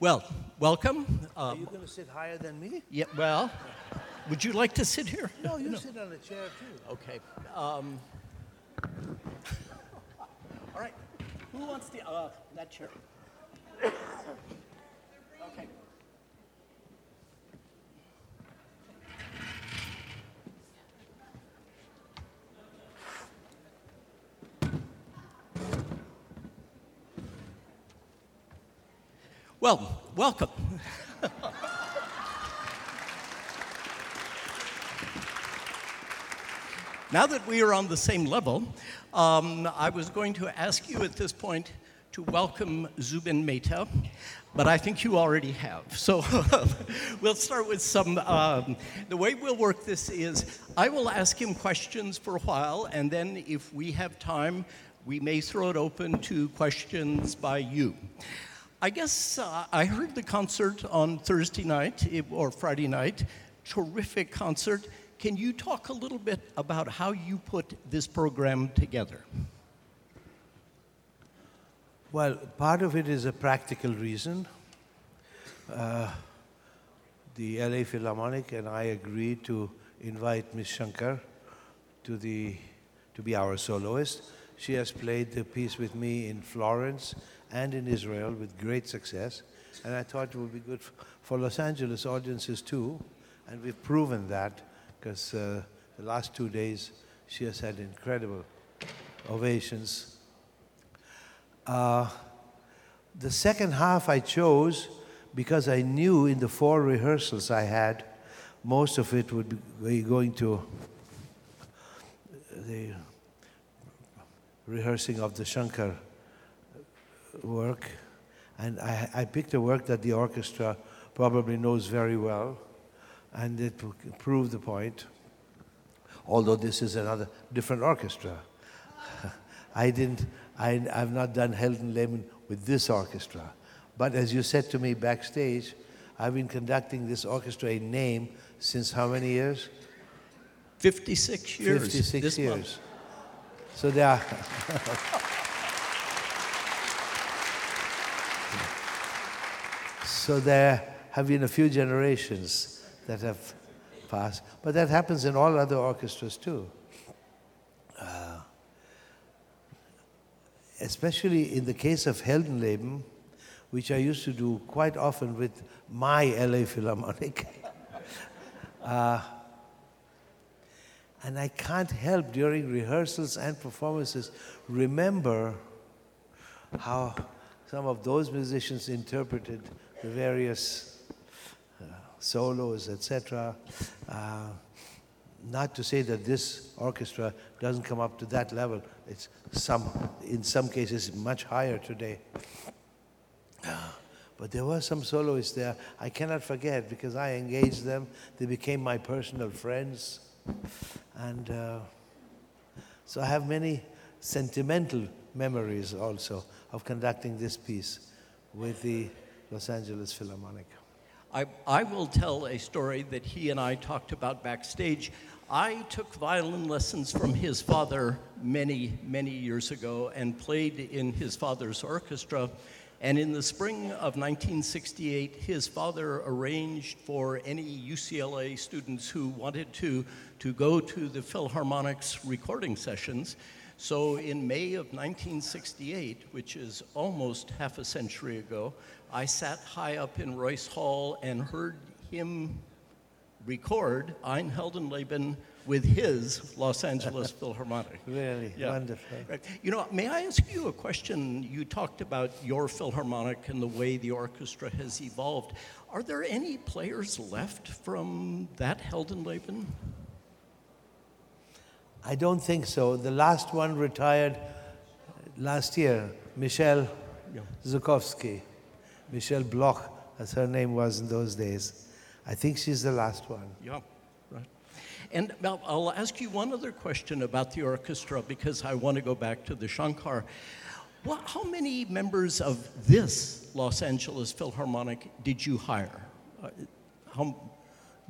Well, welcome. Are Um, you going to sit higher than me? yeah, well, would you like to sit here? No, you sit on a chair too. Okay. Um, all right. Who wants the uh, that chair? Well, welcome. Now that we are on the same level, um, I was going to ask you at this point to welcome Zubin Mehta, but I think you already have. So we'll start with some. Um, the way we'll work this is I will ask him questions for a while, and then if we have time, we may throw it open to questions by you. I guess uh, I heard the concert on Thursday night or Friday night. Terrific concert. Can you talk a little bit about how you put this program together? Well, part of it is a practical reason. Uh, the LA Philharmonic and I agreed to invite Miss Shankar to, the, to be our soloist. She has played the piece with me in Florence and in Israel with great success. And I thought it would be good for Los Angeles audiences too. And we've proven that because uh, the last two days she has had incredible ovations. Uh, the second half I chose because I knew in the four rehearsals I had, most of it would be going to the rehearsing of the Shankar work. And I, I picked a work that the orchestra probably knows very well, and it proved the point. Although this is another different orchestra. I didn't, I, I've not done Heldenleben with this orchestra. But as you said to me backstage, I've been conducting this orchestra in name since how many years? 56 years. 56 this years. month. So there are. so there have been a few generations that have passed. But that happens in all other orchestras too. Uh, especially in the case of Heldenleben, which I used to do quite often with my LA Philharmonic. uh, and I can't help during rehearsals and performances remember how some of those musicians interpreted the various uh, solos, etc. Uh, not to say that this orchestra doesn't come up to that level. It's some, in some cases, much higher today. But there were some soloists there I cannot forget because I engaged them. They became my personal friends. And uh, so I have many sentimental memories also of conducting this piece with the Los Angeles Philharmonic. I, I will tell a story that he and I talked about backstage. I took violin lessons from his father many, many years ago and played in his father's orchestra. And in the spring of 1968, his father arranged for any UCLA students who wanted to to go to the Philharmonic's recording sessions. So in May of 1968, which is almost half a century ago, I sat high up in Royce Hall and heard him record Ein Heldenleben with his Los Angeles Philharmonic. Really Yeah. wonderful. Right. You know, may I ask you a question? You talked about your Philharmonic and the way the orchestra has evolved. Are there any players left from that Heldenleben? I don't think so. The last one retired last year, Michelle Yeah. Zukovsky. Michelle Bloch, as her name was in those days. I think she's the last one. Yeah, right. And I'll, I'll ask you one other question about the orchestra because I want to go back to the Shankar. What, how many members of this Los Angeles Philharmonic did you hire? Uh, how,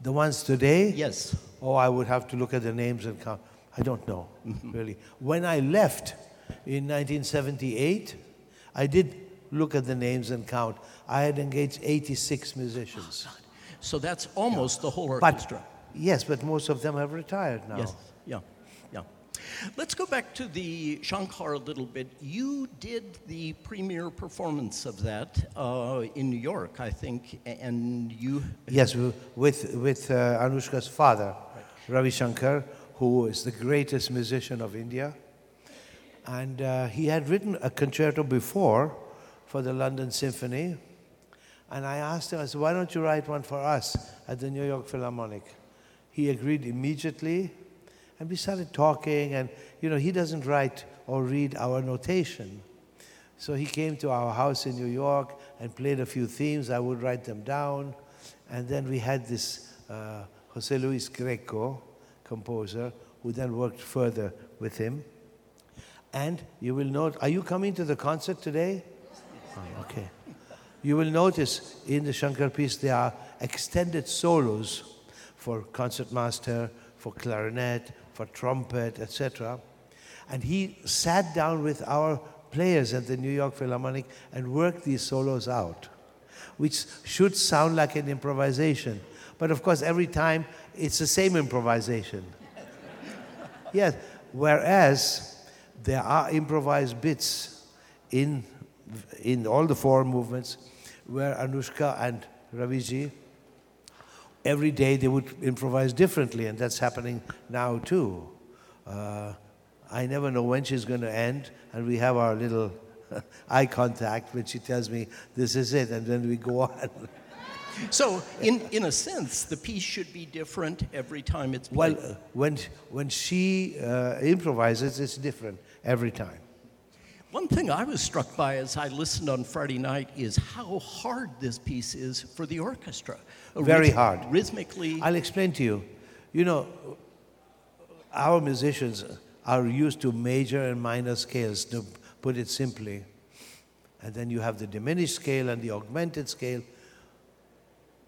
The ones today? yes. Oh, I would have to look at the names and count. I don't know, really. When I left in 1978, I did look at the names and count. I had engaged 86 musicians. Oh, So that's almost the whole But, orchestra. yes, but most of them have retired now. Yes, yeah, yeah. Let's go back to the Shankar a little bit. You did the premiere performance of that uh, in New York, I think, and you. Yes, with, with uh, Anoushka's father, Ravi Shankar, who is the greatest musician of India. And uh, he had written a concerto before for the London Symphony. And I asked him, I said, why don't you write one for us at the New York Philharmonic? He agreed immediately. And we started talking, and you know, he doesn't write or read our notation. So he came to our house in New York and played a few themes. I would write them down. And then we had this uh, Jose Luis Greco, composer, who then worked further with him. And you will note, are you coming to the concert today? Oh, okay. You will notice in the Shankar piece there are extended solos for concertmaster, for clarinet, for trumpet, etc. And he sat down with our players at the New York Philharmonic and worked these solos out, which should sound like an improvisation. But of course, every time it's the same improvisation. yes, whereas there are improvised bits in, in all the four movements where Anoushka and Raviji, every day they would improvise differently, and that's happening now too. Uh, I never know when she's going to end, and we have our little eye contact when she tells me this is it, and then we go on. So, in, in a sense, the piece should be different every time it's well, played. uh, when, when she uh, improvises, it's different every time. One thing I was struck by as I listened on Friday night is how hard this piece is for the orchestra. Very Rhyth- hard. Rhythmically. I'll explain to you. You know, our musicians are used to major and minor scales, to put it simply. And then you have the diminished scale and the augmented scale.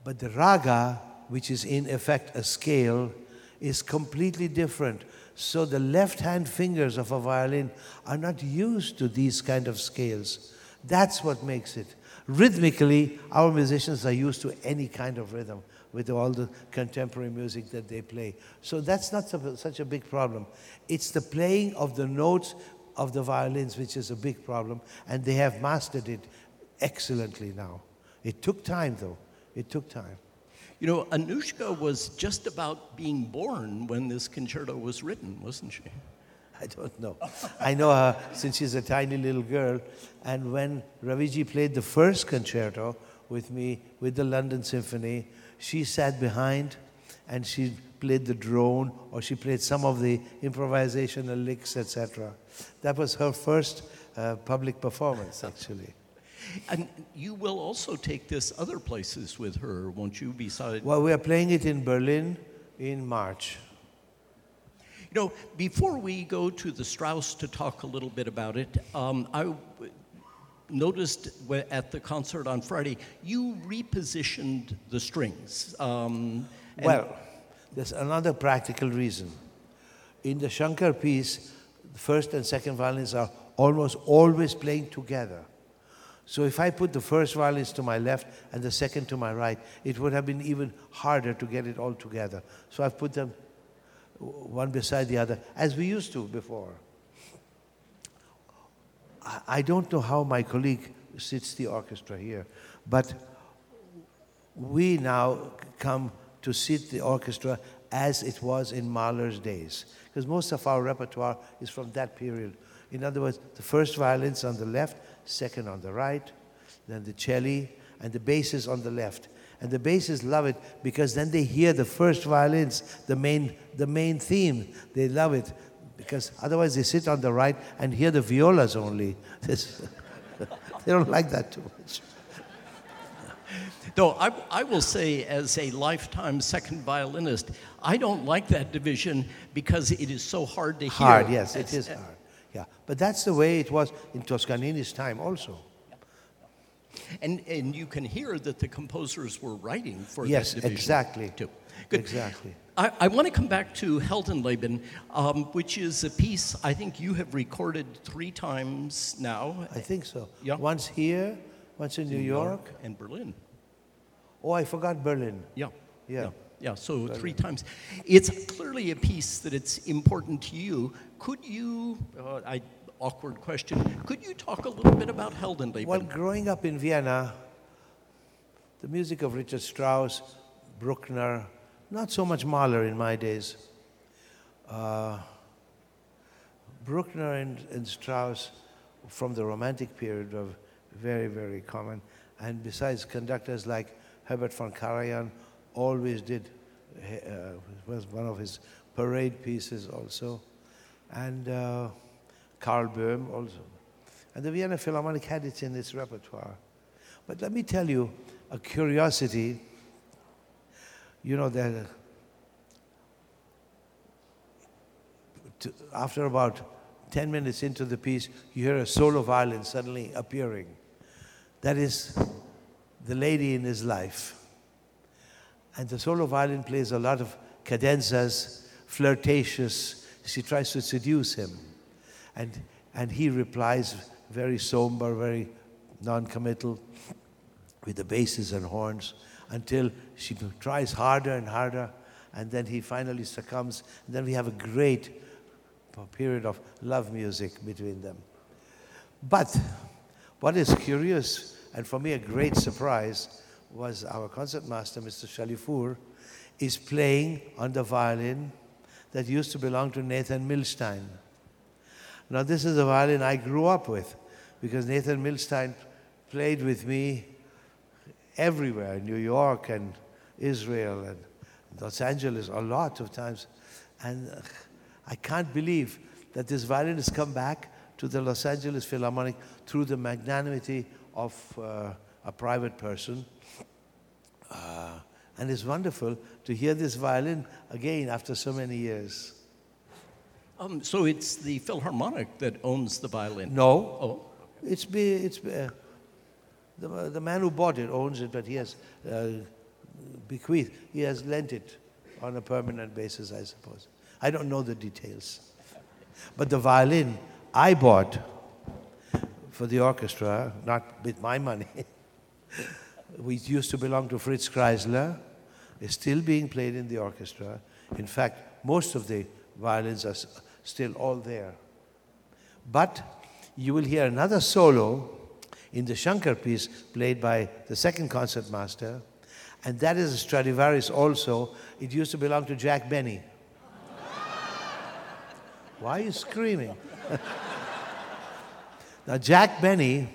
But the raga, which is in effect a scale, is completely different. So the left hand fingers of a violin are not used to these kind of scales. That's what makes it. Rhythmically, our musicians are used to any kind of rhythm with all the contemporary music that they play. So that's not such a- big problem. It's the playing of the notes of the violins which is a big problem, and they have mastered it excellently now. It took time, though. It took time. You know, Anoushka was just about being born when this concerto was written, wasn't she? I don't know. I know her since she's a tiny little girl. And when Raviji played the first concerto with me with the London Symphony, she sat behind and she played the drone or she played some of the improvisational licks, etc. That was her first uh, public performance, actually. And you will also take this other places with her, won't you? Besides, Well, we are playing it in Berlin in March. you know, before we go to the Strauss to talk a little bit about it, um, I w- noticed at the concert on Friday you repositioned the strings. Um, and- Well, there's another practical reason. In the Shankar piece, the first and second violins are almost always playing together. So if I put the first violins to my left and the second to my right, it would have been even harder to get it all together. So I've put them one beside the other, as we used to before. I- I don't know how my colleague sits the orchestra here, but we now come to sit the orchestra as it was in Mahler's days. Because most of our repertoire is from that period. In other words, the first violins on the left, second on the right, then the cello, and the basses on the left. And the basses love it because then they hear the first violins, the main, the main theme. They love it because otherwise they sit on the right and hear the violas only. They don't like that too much. Though I, I will say, as a lifetime second violinist, I don't like that division because it is so hard to hear. Hard, yes, It's- hard. Yeah, but that's the way it was in Toscanini's time also. And, and you can hear that the composers were writing for Yes, division exactly. too. Good. Exactly. I, I want to come back to Heldenleben, um, which is a piece I think you have recorded three times now. I think so. Yeah. Once here, once in New, York. and Berlin. Oh, I forgot Berlin. Yeah. Yeah. Yeah, so three times. It's clearly a piece that it's important to you. Could you, uh, I, awkward question, could you talk a little bit about Heldenleben? Well, growing up in Vienna, the music of Richard Strauss, Bruckner, not so much Mahler in my days. Uh, Bruckner and, and Strauss from the Romantic period were very, very common. And besides, conductors like Herbert von Karajan always did, uh, was one of his parade pieces also. And uh, Karl Böhm also. And the Vienna Philharmonic had it in its repertoire. But let me tell you a curiosity. You know that to- after about 10 minutes into the piece, you hear a solo violin suddenly appearing. That is the lady in his life. And the solo violin plays a lot of cadenzas, flirtatious. She tries to seduce him. And, and he replies very somber, very non committal, with the basses and horns, until she tries harder and harder. And then he finally succumbs. And then we have a great period of love music between them. But what is curious, and for me a great surprise, was our concertmaster, Mr. Chalifour, is playing on the violin that used to belong to Nathan Milstein. Now, this is a violin I grew up with because Nathan Milstein played with me everywhere in New York and Israel and Los Angeles a lot of times. And uh, I can't believe that this violin has come back to the Los Angeles Philharmonic through the magnanimity of uh, a private person. Uh, and it's wonderful to hear this violin again after so many years. Um, so it's the Philharmonic that owns the violin? No, Oh, it's, be, it's uh, the, the man who bought it owns it, but he has uh, bequeathed, he has lent it on a permanent basis, I suppose. I don't know the details. But the violin I bought for the orchestra, not with my money, which used to belong to Fritz Kreisler, is still being played in the orchestra. In fact, most of the violins are still all there. But you will hear another solo in the Shankar piece played by the second concertmaster, and that is a Stradivarius also. It used to belong to Jack Benny. Why are you screaming? now, Jack Benny,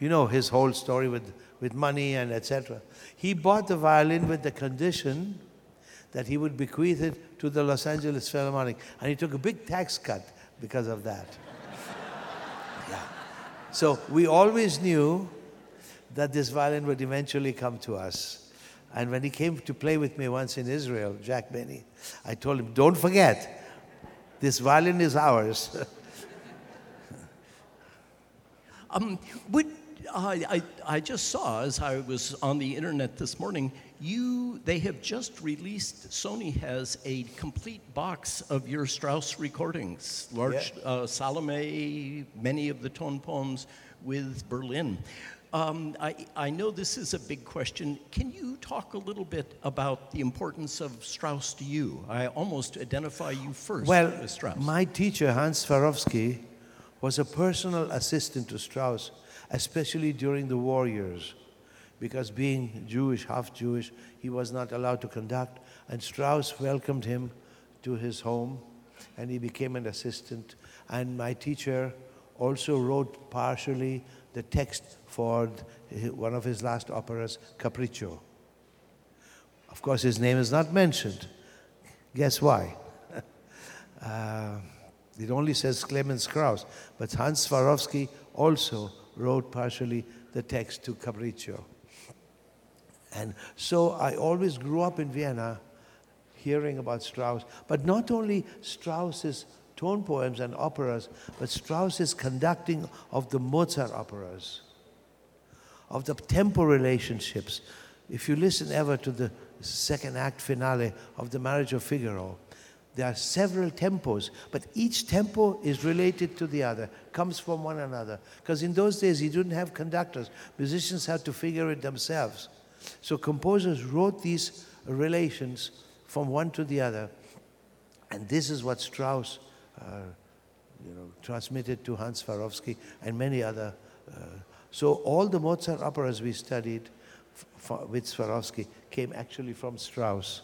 you know his whole story with, with money and etc. He bought the violin with the condition that he would bequeath it to the Los Angeles Philharmonic, and he took a big tax cut because of that. yeah. So we always knew that this violin would eventually come to us. And when he came to play with me once in Israel, Jack Benny, I told him, don't forget, this violin is ours. Um, would, I, I, I just saw as I was on the internet this morning, you, they have just released, Sony has a complete box of your Strauss recordings, large uh, Salome, many of the tone poems with Berlin. Um, I, I know this is a big question. Can you talk a little bit about the importance of Strauss to you? I almost identify you first Well, with Strauss. my teacher, Hans Swarowsky, was a personal assistant to Strauss, especially during the war years. Because being Jewish, half Jewish, he was not allowed to conduct. And Strauss welcomed him to his home, and he became an assistant. And my teacher also wrote partially the text for one of his last operas, Capriccio. Of course, his name is not mentioned. Guess why? Uh, it only says Clemens Krauss, but Hans Swarowsky also wrote partially the text to Capriccio. And so I always grew up in Vienna hearing about Strauss, but not only Strauss's tone poems and operas, but Strauss's conducting of the Mozart operas. of the tempo relationships. If you listen ever to the second act finale of The Marriage of Figaro, there are several tempos, but each tempo is related to the other, comes from one another. Because in those days, you didn't have conductors. Musicians had to figure it themselves. So composers wrote these relations from one to the other. And this is what Strauss uh, you know, transmitted to Hans Swarowsky and many other. Uh, so all the Mozart operas we studied with Swarowsky came actually from Strauss.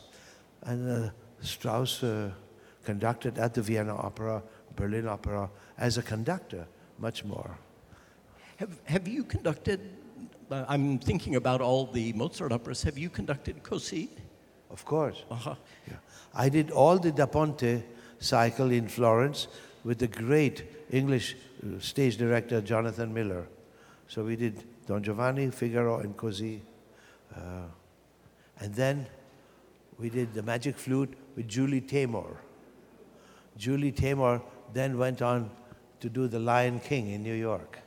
And uh, Strauss uh, conducted at the Vienna Opera, Berlin Opera, as a conductor, much more. Have, have you conducted, uh, I'm thinking about all the Mozart operas, have you conducted Così? Of course. Uh-huh. Yeah. I did all the Da Ponte cycle in Florence with the great English uh, stage director Jonathan Miller. So we did Don Giovanni, Figaro, and Così. Uh, and then we did the Magic Flute with Julie Taymor. Julie Taymor then went on to do The Lion King in New York.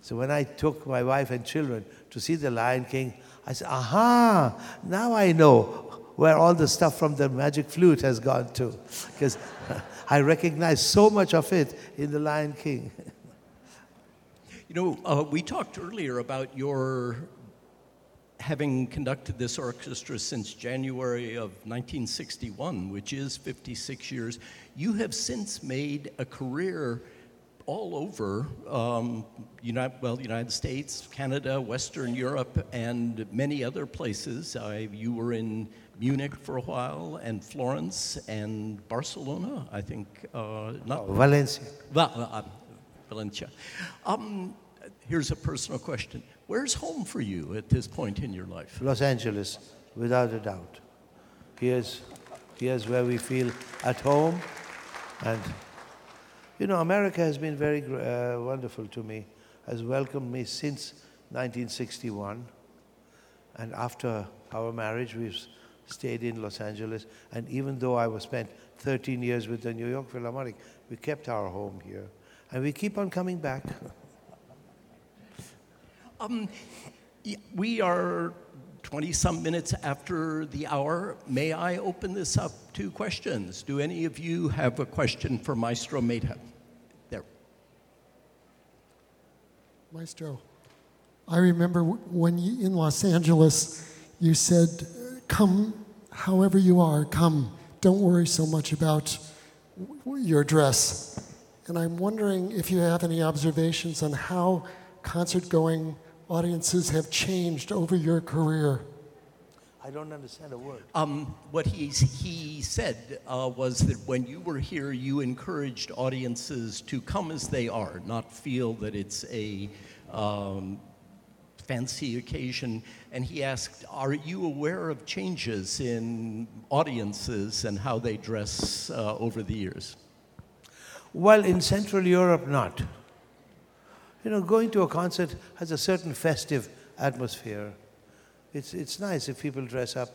So when I took my wife and children to see The Lion King, I said, aha, now I know where all the stuff from the magic flute has gone to. Because I recognize so much of it in The Lion King. You know, uh, we talked earlier about your having conducted this orchestra since January of 1961, which is 56 years. You have since made a career all over, um, United, well, United States, Canada, Western Europe, and many other places. Uh, you were in Munich for a while, and Florence, and Barcelona, I think. Uh, not oh, Valencia. Well, uh, Valencia. Um, here's a personal question. Where's home for you at this point in your life? Los Angeles, without a doubt. Here's, here's where we feel at home. And, you know, America has been very uh, wonderful to me, has welcomed me since 1961. And after our marriage, we've stayed in Los Angeles. And even though I was spent 13 years with the New York Philharmonic, we kept our home here. And we keep on coming back. um, we are 20 some minutes after the hour. May I open this up to questions? Do any of you have a question for Maestro Mehta? There. Maestro, I remember when you, in Los Angeles, you said come however you are, come. Don't worry so much about your dress. And I'm wondering if you have any observations on how concert going audiences have changed over your career. I don't understand a word. Um, what he, he said uh, was that when you were here, you encouraged audiences to come as they are, not feel that it's a um, fancy occasion, and he asked, Are you aware of changes in audiences and how they dress uh, over the years? Well, in Central Europe, not. You know, going to a concert has a certain festive atmosphere. It's, it's nice if people dress up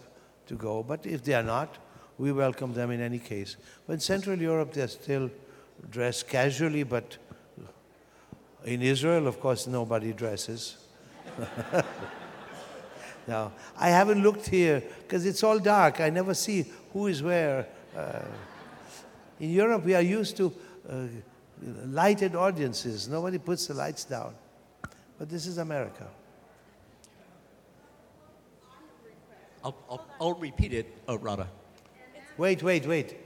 to go, but if they are not, we welcome them in any case. But in Central Europe, they're still dressed casually, but in Israel, of course, nobody dresses. now, I haven't looked here because it's all dark. I never see who is where. Uh, in Europe, we are used to uh, lighted audiences. Nobody puts the lights down. But this is America. I'll, I'll, I'll repeat it, uh, Radha. Wait, wait, wait.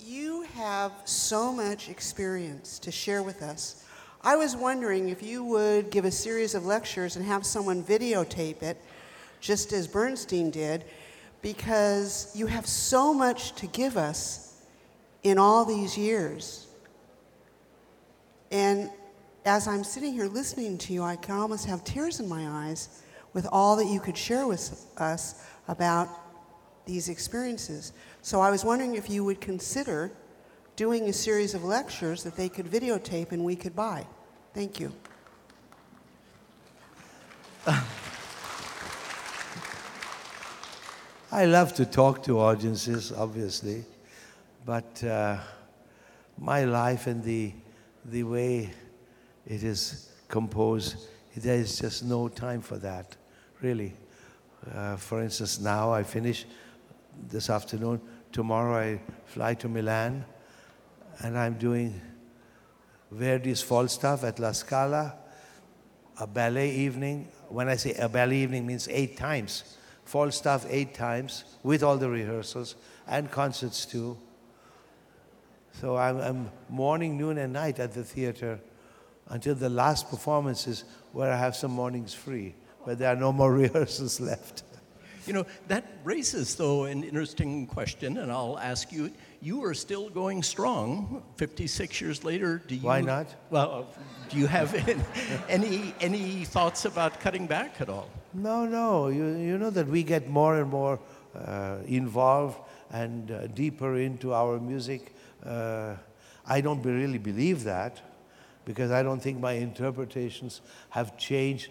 You have so much experience to share with us I was wondering if you would give a series of lectures and have someone videotape it, just as Bernstein did, because you have so much to give us in all these years. And as I'm sitting here listening to you, I can almost have tears in my eyes with all that you could share with us about these experiences. So I was wondering if you would consider doing a series of lectures that they could videotape and we could buy. Thank you. I love to talk to audiences, obviously, but uh, my life and the, the way it is composed. There is just no time for that, really. Uh, for instance, now I finish this afternoon. Tomorrow I fly to Milan and I'm doing Verdi's Falstaff at La Scala, a ballet evening. When I say a ballet evening, means eight times. Falstaff eight times with all the rehearsals and concerts too. So I'm, I'm morning, noon, and night at the theater until the last performances where I have some mornings free, where there are no more rehearsals left. You know, that raises, though, an interesting question, and I'll ask you. You are still going strong 56 years later. Do you, Why not? Well, do you have any, any thoughts about cutting back at all? No, no. You, you know that we get more and more uh, involved and uh, deeper into our music. Uh, I don't be- really believe that because I don't think my interpretations have changed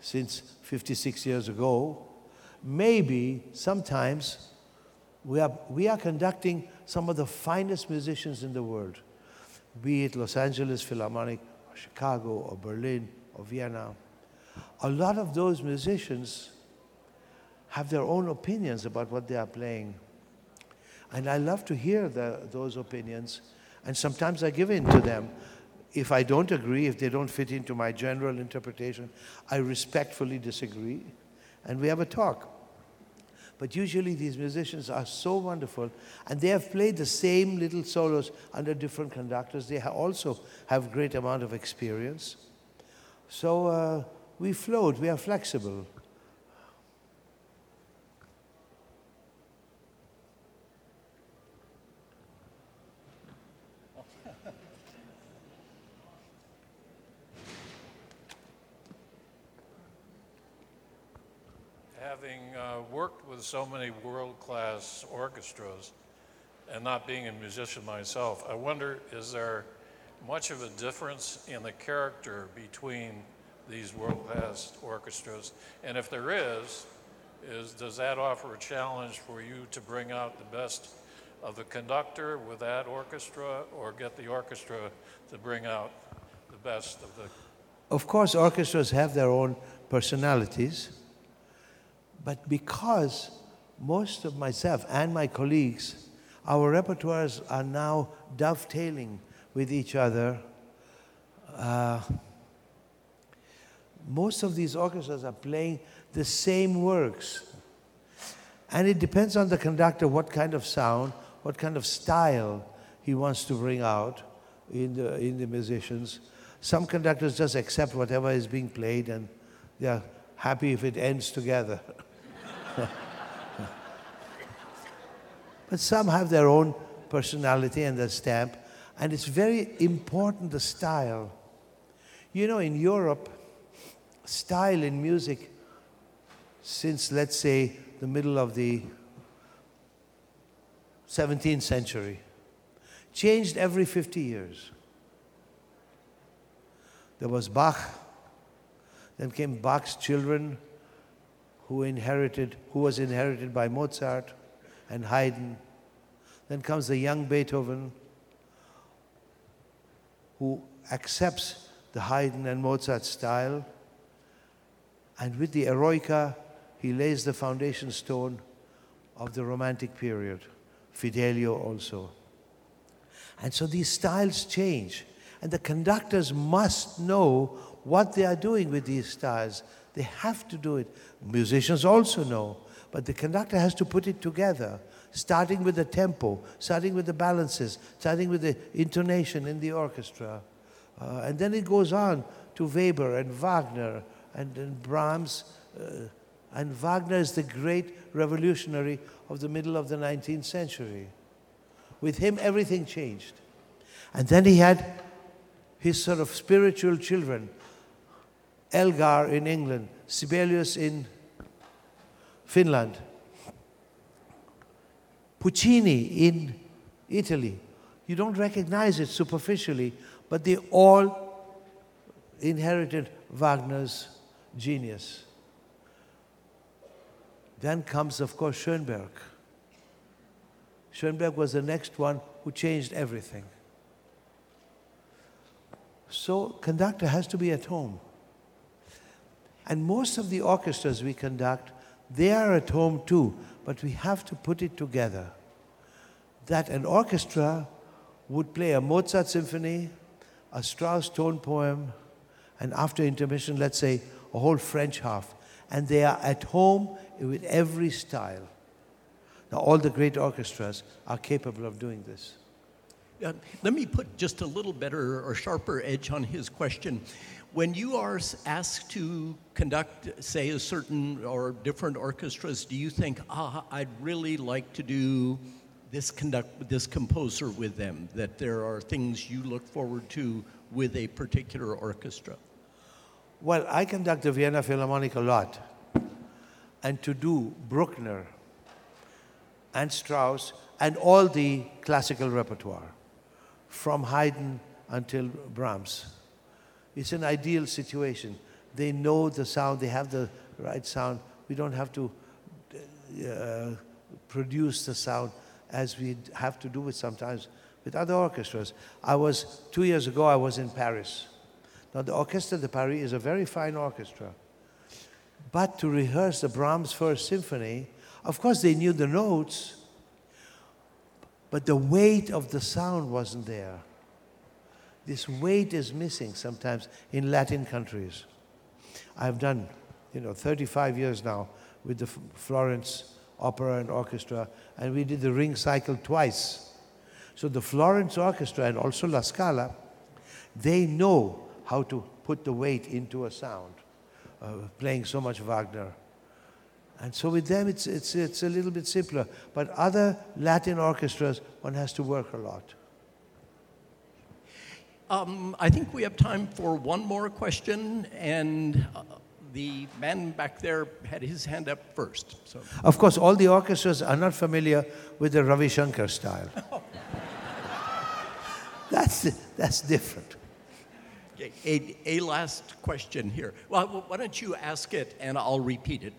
since 56 years ago. Maybe sometimes we are, we are conducting some of the finest musicians in the world, be it Los Angeles Philharmonic, or Chicago, or Berlin, or Vienna. A lot of those musicians have their own opinions about what they are playing. And I love to hear the, those opinions, and sometimes I give in to them. If I don't agree, if they don't fit into my general interpretation, I respectfully disagree, and we have a talk. But usually these musicians are so wonderful, and they have played the same little solos under different conductors. They also have great amount of experience. So uh, we float, we are flexible. Having uh, worked with so many world-class orchestras and not being a musician myself, I wonder, is there much of a difference in the character between these world-class orchestras? And if there is, is, does that offer a challenge for you to bring out the best of the conductor with that orchestra or get the orchestra to bring out the best of the Of course, orchestras have their own personalities, but because most of myself and my colleagues, our repertoires are now dovetailing with each other, uh, most of these orchestras are playing the same works. And it depends on the conductor what kind of sound, what kind of style he wants to bring out in the, in the musicians. Some conductors just accept whatever is being played and they're happy if it ends together. but some have their own personality and their stamp, and it's very important the style. You know, in Europe, style in music since, let's say, the middle of the 17th century changed every 50 years. There was Bach, then came Bach's children, who inherited, who was inherited by Mozart and Haydn. Then comes the young Beethoven, who accepts the Haydn and Mozart style, and with the Eroica, he lays the foundation stone of the Romantic period. Fidelio also. And so these styles change, and the conductors must know what they are doing with these styles. They have to do it. Musicians also know, but the conductor has to put it together, starting with the tempo, starting with the balances, starting with the intonation in the orchestra. Uh, and then it goes on to Weber and Wagner and, and Brahms. Uh, and Wagner is the great revolutionary of the middle of the 19th century. With him, everything changed. And then he had his sort of spiritual children Elgar in England, Sibelius in Finland, Puccini in Italy. You don't recognize it superficially, but they all inherited Wagner's genius. Then comes, of course, Schoenberg. Schoenberg was the next one who changed everything. So conductor has to be at home. And most of the orchestras we conduct, they are at home too, but we have to put it together. That an orchestra would play a Mozart symphony, a Strauss tone poem, and after intermission, let's say a whole French half. And they are at home with every style. Now, all the great orchestras are capable of doing this. Uh, let me put just a little better or sharper edge on his question. When you are asked to conduct, say, a certain or different orchestras, do you think, ah, I'd really like to do this conduct this composer with them? That there are things you look forward to with a particular orchestra? Well, I conduct the Vienna Philharmonic a lot. And to do Bruckner and Strauss and all the classical repertoire, from Haydn until Brahms, it's an ideal situation. They know the sound, they have the right sound. We don't have to uh, produce the sound as we have to do it sometimes with other orchestras. I was, two years ago, I was in Paris. Now, the Orchestre de Paris is a very fine orchestra. But to rehearse the Brahms First Symphony, of course, they knew the notes, but the weight of the sound wasn't there. This weight is missing sometimes in Latin countries. I've done, you know, 35 years now with the Florence Opera and Orchestra, and we did the ring cycle twice. So the Florence Orchestra and also La Scala, they know how to put the weight into a sound, uh, playing so much Wagner. And so with them, it's, it's, it's a little bit simpler. But other Latin orchestras, one has to work a lot. Um, I think we have time for one more question, and uh, the man back there had his hand up first. So. Of course, all the orchestras are not familiar with the Ravi Shankar style. that's, that's different. A, a last question here. Well, why don't you ask it and I'll repeat it?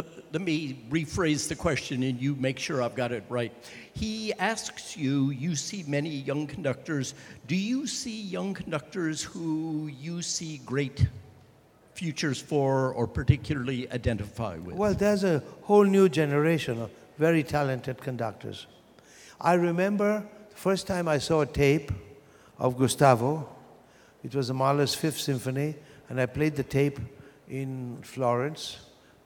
Let, let me rephrase the question and you make sure I've got it right. He asks you, you see many young conductors. Do you see young conductors who you see great futures for or particularly identify with? Well, there's a whole new generation of very talented conductors. I remember the first time I saw a tape of Gustavo. It was the Mahler's Fifth Symphony, and I played the tape in Florence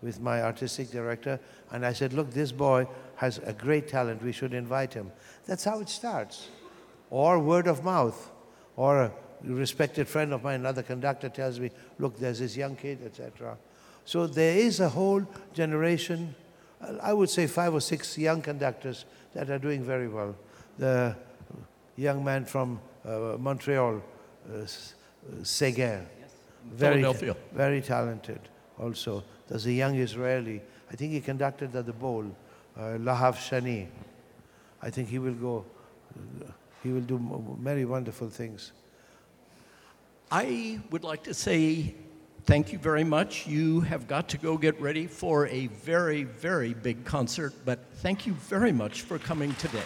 with my artistic director. And I said, Look, this boy has a great talent. We should invite him. That's how it starts. Or word of mouth. Or a respected friend of mine, another conductor, tells me, Look, there's this young kid, etc. So there is a whole generation, I would say five or six young conductors that are doing very well. The young man from uh, Montreal, uh, S- uh, Seguin, very, very talented also. There's a young Israeli, I think he conducted at the bowl, uh, Lahav Shani. I think he will go, he will do many wonderful things. I would like to say thank you very much. You have got to go get ready for a very, very big concert, but thank you very much for coming today.